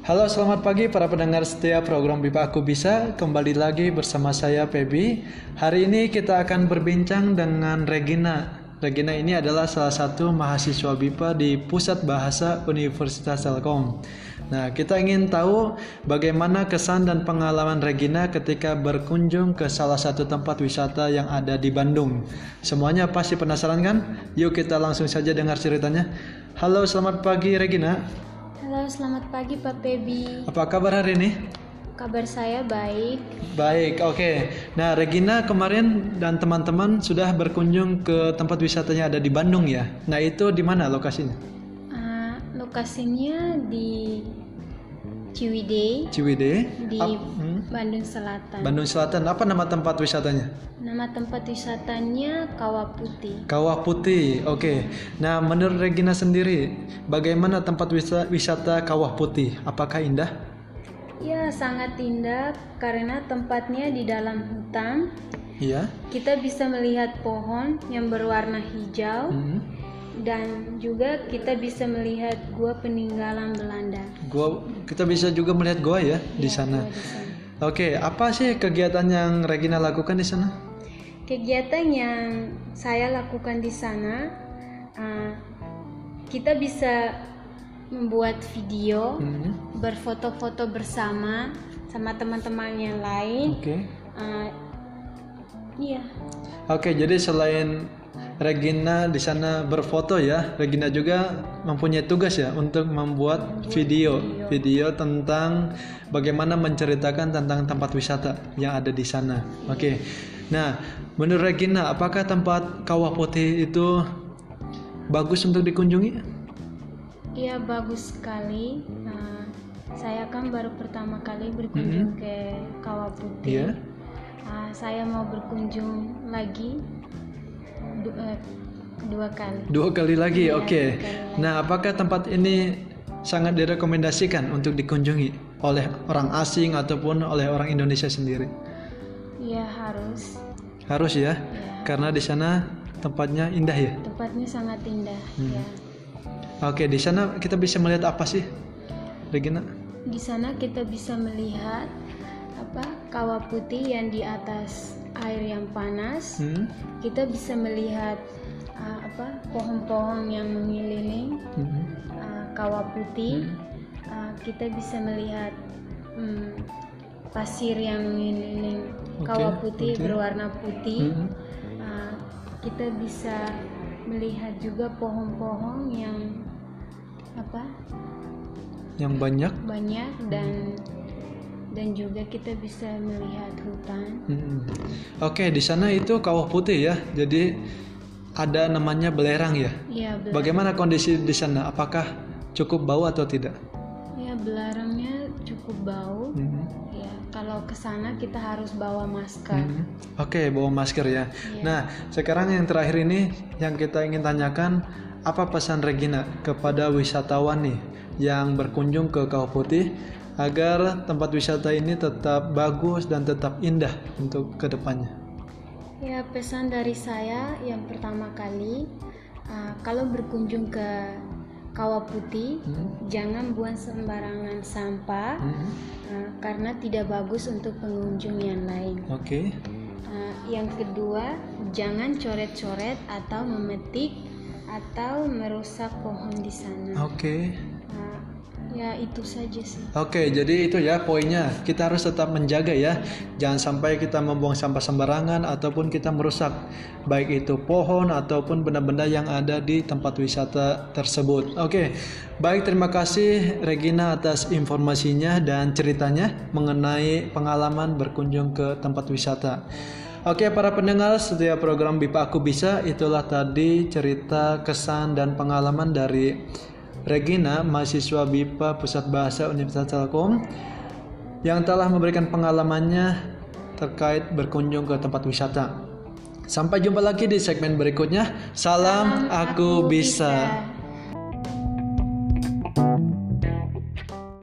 Halo, selamat pagi para pendengar setia program BIPA Aku Bisa. Kembali lagi bersama saya Pebi. Hari ini kita akan berbincang dengan Regina. Regina ini adalah salah satu mahasiswa BIPA di Pusat Bahasa Universitas Telkom. Nah, kita ingin tahu bagaimana kesan dan pengalaman Regina ketika berkunjung ke salah satu tempat wisata yang ada di Bandung. Semuanya pasti penasaran kan? Yuk kita langsung saja dengar ceritanya. Halo, selamat pagi Regina. Halo, selamat pagi Pak Pebi. Apa kabar hari ini? Kabar saya baik. Baik, oke. Nah, Regina kemarin dan teman-teman sudah berkunjung ke tempat wisatanya ada di Bandung ya. Nah, itu di mana lokasinya? Uh, lokasinya di Ciwidey Ciwidey. di Ap- hmm, Bandung Selatan. Bandung Selatan. Apa nama tempat wisatanya? Nama tempat wisatanya Kawah Putih. Kawah Putih. Oke. Nah, menurut Regina sendiri, bagaimana tempat wisa- wisata Kawah Putih? Apakah indah? Ya, sangat indah karena tempatnya di dalam hutan. Iya. Kita bisa melihat pohon yang berwarna hijau Hmm. Dan juga kita bisa melihat gua peninggalan Belanda. Gua kita bisa juga melihat goa ya di Ya, sana. gua di sana. Oke, apa sih kegiatan yang Regina lakukan di sana? Kegiatan yang saya lakukan di sana, uh, kita bisa membuat video, Hmm. berfoto-foto bersama sama teman-teman yang lain. Oke. Uh, iya, Oke, jadi selain Regina di sana berfoto ya, Regina juga mempunyai tugas ya untuk membuat video, video tentang bagaimana menceritakan tentang tempat wisata yang ada di sana. Oke. Nah, menurut Regina, apakah tempat Kawah Putih itu bagus untuk dikunjungi? iya bagus sekali. Uh, saya kan baru pertama kali berkunjung ke Kawah Putih. Iya. Uh, saya mau berkunjung lagi eh, dua kali. Dua kali lagi, Iya, oke. kali Nah, apakah tempat ini sangat direkomendasikan untuk dikunjungi oleh orang asing ataupun oleh orang Indonesia sendiri? Iya harus. Harus ya, Ya. karena di sana tempatnya indah ya. Tempatnya sangat indah. Hmm. Ya. Oke, di sana kita bisa melihat apa sih, Regina? Di sana kita bisa melihat apa kawah putih yang di atas air yang panas. Hmm? Kita bisa melihat uh, apa pohon-pohon yang mengeliling Hmm. uh, kawah putih. Uh, kita bisa melihat hmm, pasir yang mengeliling Oke, kawah putih oke. berwarna putih. Hmm. Uh, kita bisa melihat juga pohon-pohon yang apa Yang banyak. banyak dan dan juga kita bisa melihat hutan. Hmm. Oke, di sana itu kawah putih ya. Jadi ada namanya belerang ya. Ya, bela- Bagaimana kondisi di sana? Apakah cukup bau atau tidak? ya belarangnya cukup bau. Hmm. Ya, kalau ke sana kita harus bawa masker. Hmm. Oke, bawa masker ya. Iya. Nah, sekarang yang terakhir ini yang kita ingin tanyakan, apa pesan Regina kepada wisatawan nih yang berkunjung ke Kawah Putih agar tempat wisata ini tetap bagus dan tetap indah untuk ke depannya? Ya, pesan dari saya yang pertama kali uh, kalau berkunjung ke Kawah Putih, Hmm. jangan buang sembarangan sampah Hmm. uh, karena tidak bagus untuk pengunjung yang lain. Oke. Uh, yang kedua, jangan coret-coret atau memetik atau merusak pohon di sana. Oke. Uh, ya itu saja sih. Oke, jadi itu ya poinnya. Kita harus tetap menjaga ya. Jangan sampai kita membuang sampah sembarangan ataupun kita merusak baik itu pohon ataupun benda-benda yang ada di tempat wisata tersebut. Oke. Baik, terima kasih Regina atas informasinya dan ceritanya mengenai pengalaman berkunjung ke tempat wisata. Oke, para pendengar setiap program BIPA Aku Bisa itulah tadi cerita kesan dan pengalaman dari Regina, mahasiswa BIPA Pusat Bahasa Universitas Telkom yang telah memberikan pengalamannya terkait berkunjung ke tempat wisata. Sampai jumpa lagi di segmen berikutnya. Salam, aku bisa.